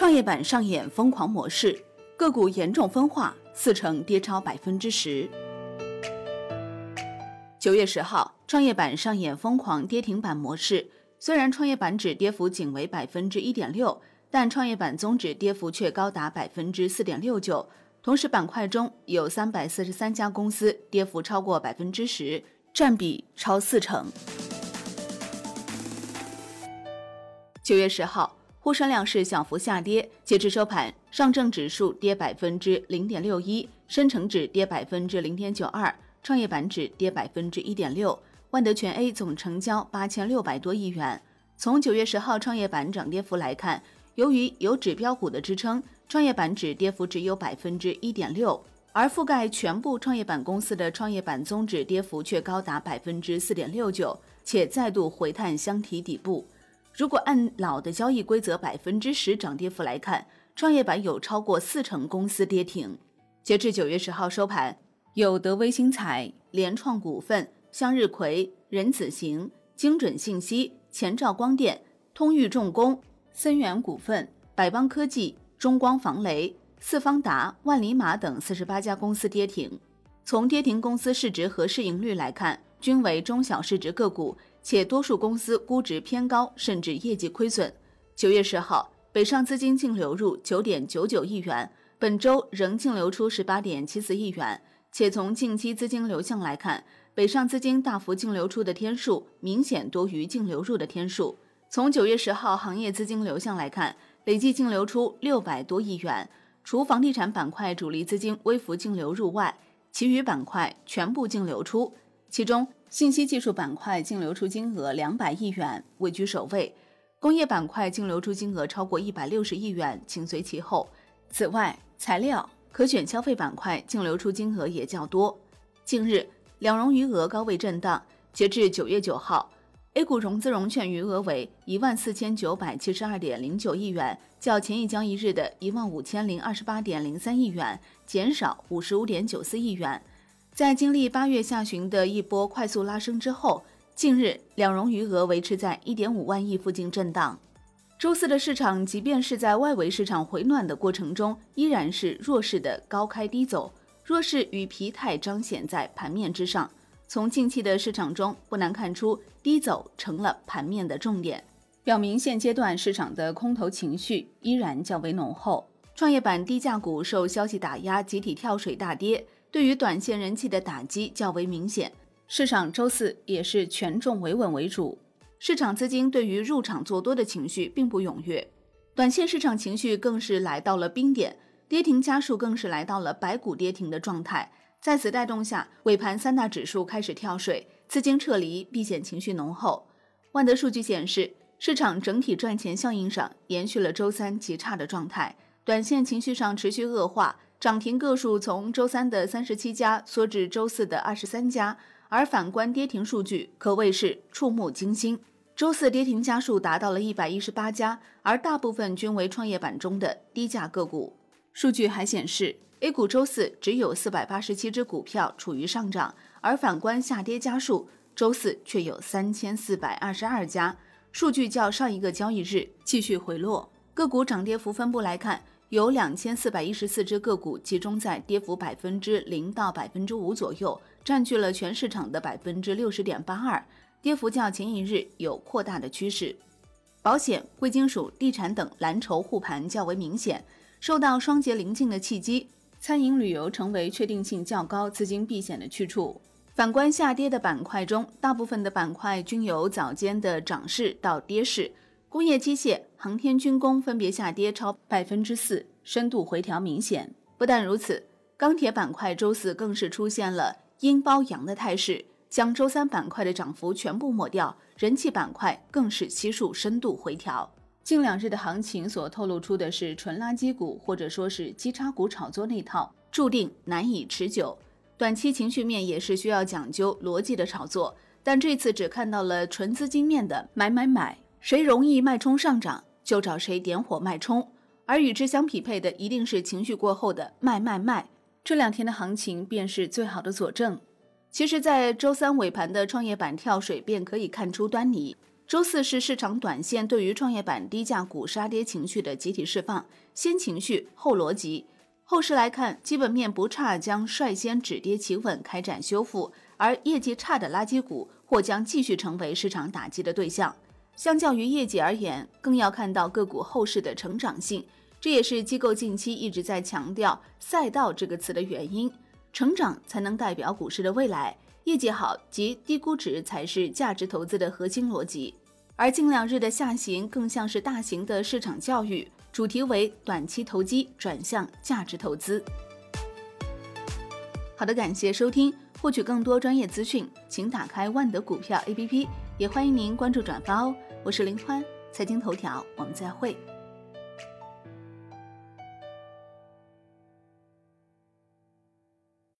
创业板上演疯狂模式，个股严重分化，四成跌超百分之十。九月十号，创业板上演疯狂跌停板模式。虽然创业板指跌幅仅为百分之一点六，但创业板综指跌幅却高达百分之四点六九。同时，板块中有三百四十三家公司跌幅超过百分之十，占比超四成。九月十号。沪深两市小幅下跌，截至收盘，上证指数跌百分之零点六一，深成指跌百分之零点九二，创业板指跌百分之一点六。万德全 A 总成交八千六百多亿元。从九月十号创业板涨跌幅来看，由于有指标股的支撑，创业板指跌幅只有百分之一点六，而覆盖全部创业板公司的创业板综指跌幅却高达百分之四点六九，且再度回探箱体底部。如果按老的交易规则百分之十涨跌幅来看，创业板有超过四成公司跌停。截至九月十号收盘，有德威新材、联创股份、向日葵、人子行、精准信息、前兆光电、通裕重工、森源股份、百邦科技、中光防雷、四方达、万里马等四十八家公司跌停。从跌停公司市值和市盈率来看，均为中小市值个股。且多数公司估值偏高，甚至业绩亏损。九月十号，北上资金净流入九点九九亿元，本周仍净流出十八点七四亿元。且从近期资金流向来看，北上资金大幅净流出的天数明显多于净流入的天数。从九月十号行业资金流向来看，累计净流出六百多亿元，除房地产板块主力资金微幅净流入外，其余板块全部净流出。其中，信息技术板块净流出金额两百亿元，位居首位；工业板块净流出金额超过一百六十亿元，紧随其后。此外，材料、可选消费板块净流出金额也较多。近日，两融余额高位震荡，截至九月九号，A 股融资融券余额为一万四千九百七十二点零九亿元，较前一交易日的一万五千零二十八点零三亿元减少五十五点九四亿元。在经历八月下旬的一波快速拉升之后，近日两融余额维持在一点五万亿附近震荡。周四的市场，即便是在外围市场回暖的过程中，依然是弱势的高开低走，弱势与疲态彰显在盘面之上。从近期的市场中，不难看出低走成了盘面的重点，表明现阶段市场的空头情绪依然较为浓厚。创业板低价股受消息打压，集体跳水大跌。对于短线人气的打击较为明显，市场周四也是权重维稳为主，市场资金对于入场做多的情绪并不踊跃，短线市场情绪更是来到了冰点，跌停家数更是来到了百股跌停的状态。在此带动下，尾盘三大指数开始跳水，资金撤离，避险情绪浓厚。万德数据显示，市场整体赚钱效应上延续了周三极差的状态，短线情绪上持续恶化。涨停个数从周三的三十七家缩至周四的二十三家，而反观跌停数据可谓是触目惊心。周四跌停家数达到了一百一十八家，而大部分均为创业板中的低价个股。数据还显示，A 股周四只有四百八十七只股票处于上涨，而反观下跌家数，周四却有三千四百二十二家。数据较上一个交易日继续回落。个股涨跌幅分布来看。有两千四百一十四只个股集中在跌幅百分之零到百分之五左右，占据了全市场的百分之六十点八二，跌幅较前一日有扩大的趋势。保险、贵金属、地产等蓝筹护盘较为明显，受到双节临近的契机，餐饮旅游成为确定性较高、资金避险的去处。反观下跌的板块中，大部分的板块均有早间的涨势到跌势。工业机械、航天军工分别下跌超百分之四，深度回调明显。不但如此，钢铁板块周四更是出现了阴包阳的态势，将周三板块的涨幅全部抹掉。人气板块更是悉数深度回调。近两日的行情所透露出的是纯垃圾股或者说是基差股炒作那套，注定难以持久。短期情绪面也是需要讲究逻辑的炒作，但这次只看到了纯资金面的买买买。谁容易脉冲上涨，就找谁点火脉冲，而与之相匹配的一定是情绪过后的卖卖卖。这两天的行情便是最好的佐证。其实，在周三尾盘的创业板跳水便可以看出端倪。周四是市场短线对于创业板低价股杀跌情绪的集体释放，先情绪后逻辑。后市来看，基本面不差将率先止跌企稳，开展修复；而业绩差的垃圾股或将继续成为市场打击的对象。相较于业绩而言，更要看到个股后市的成长性。这也是机构近期一直在强调“赛道”这个词的原因。成长才能代表股市的未来，业绩好及低估值才是价值投资的核心逻辑。而近两日的下行更像是大型的市场教育，主题为短期投机转向价值投资。好的，感谢收听，获取更多专业资讯，请打开万德股票 APP，也欢迎您关注转发哦。我是林欢，财经头条，我们再会。